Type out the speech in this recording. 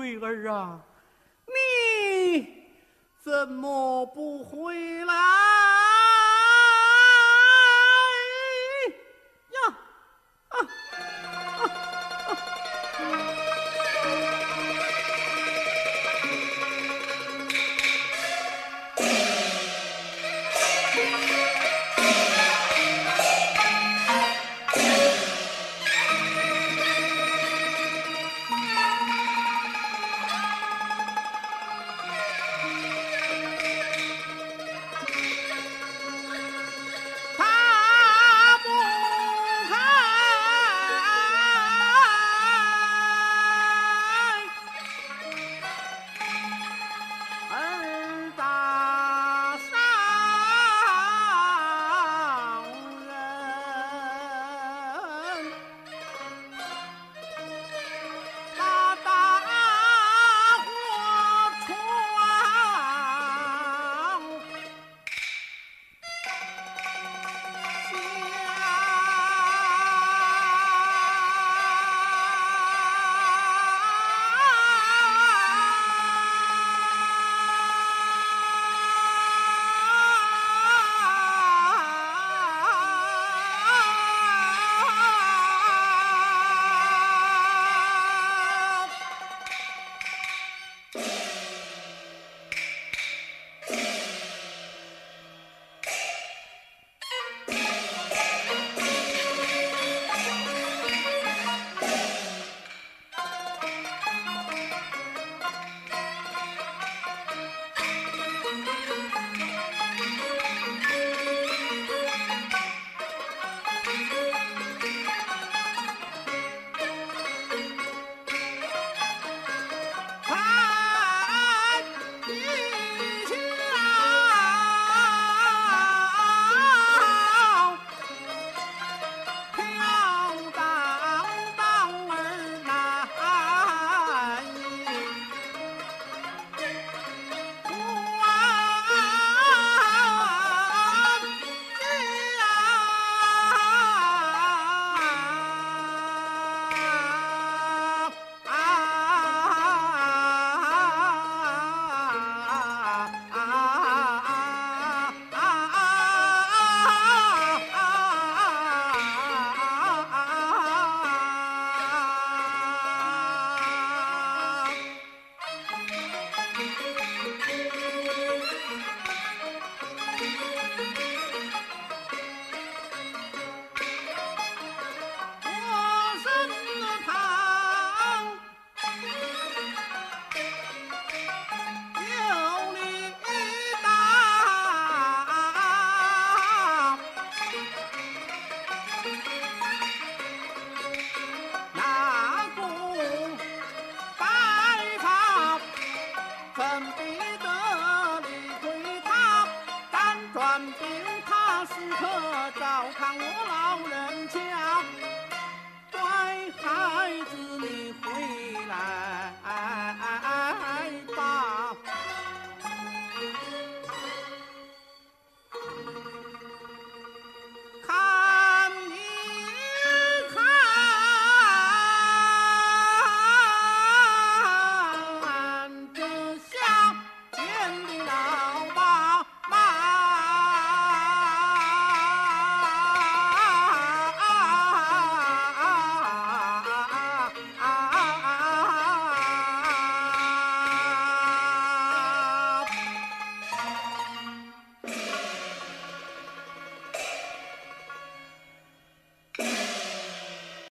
桂儿啊，你怎么不回来？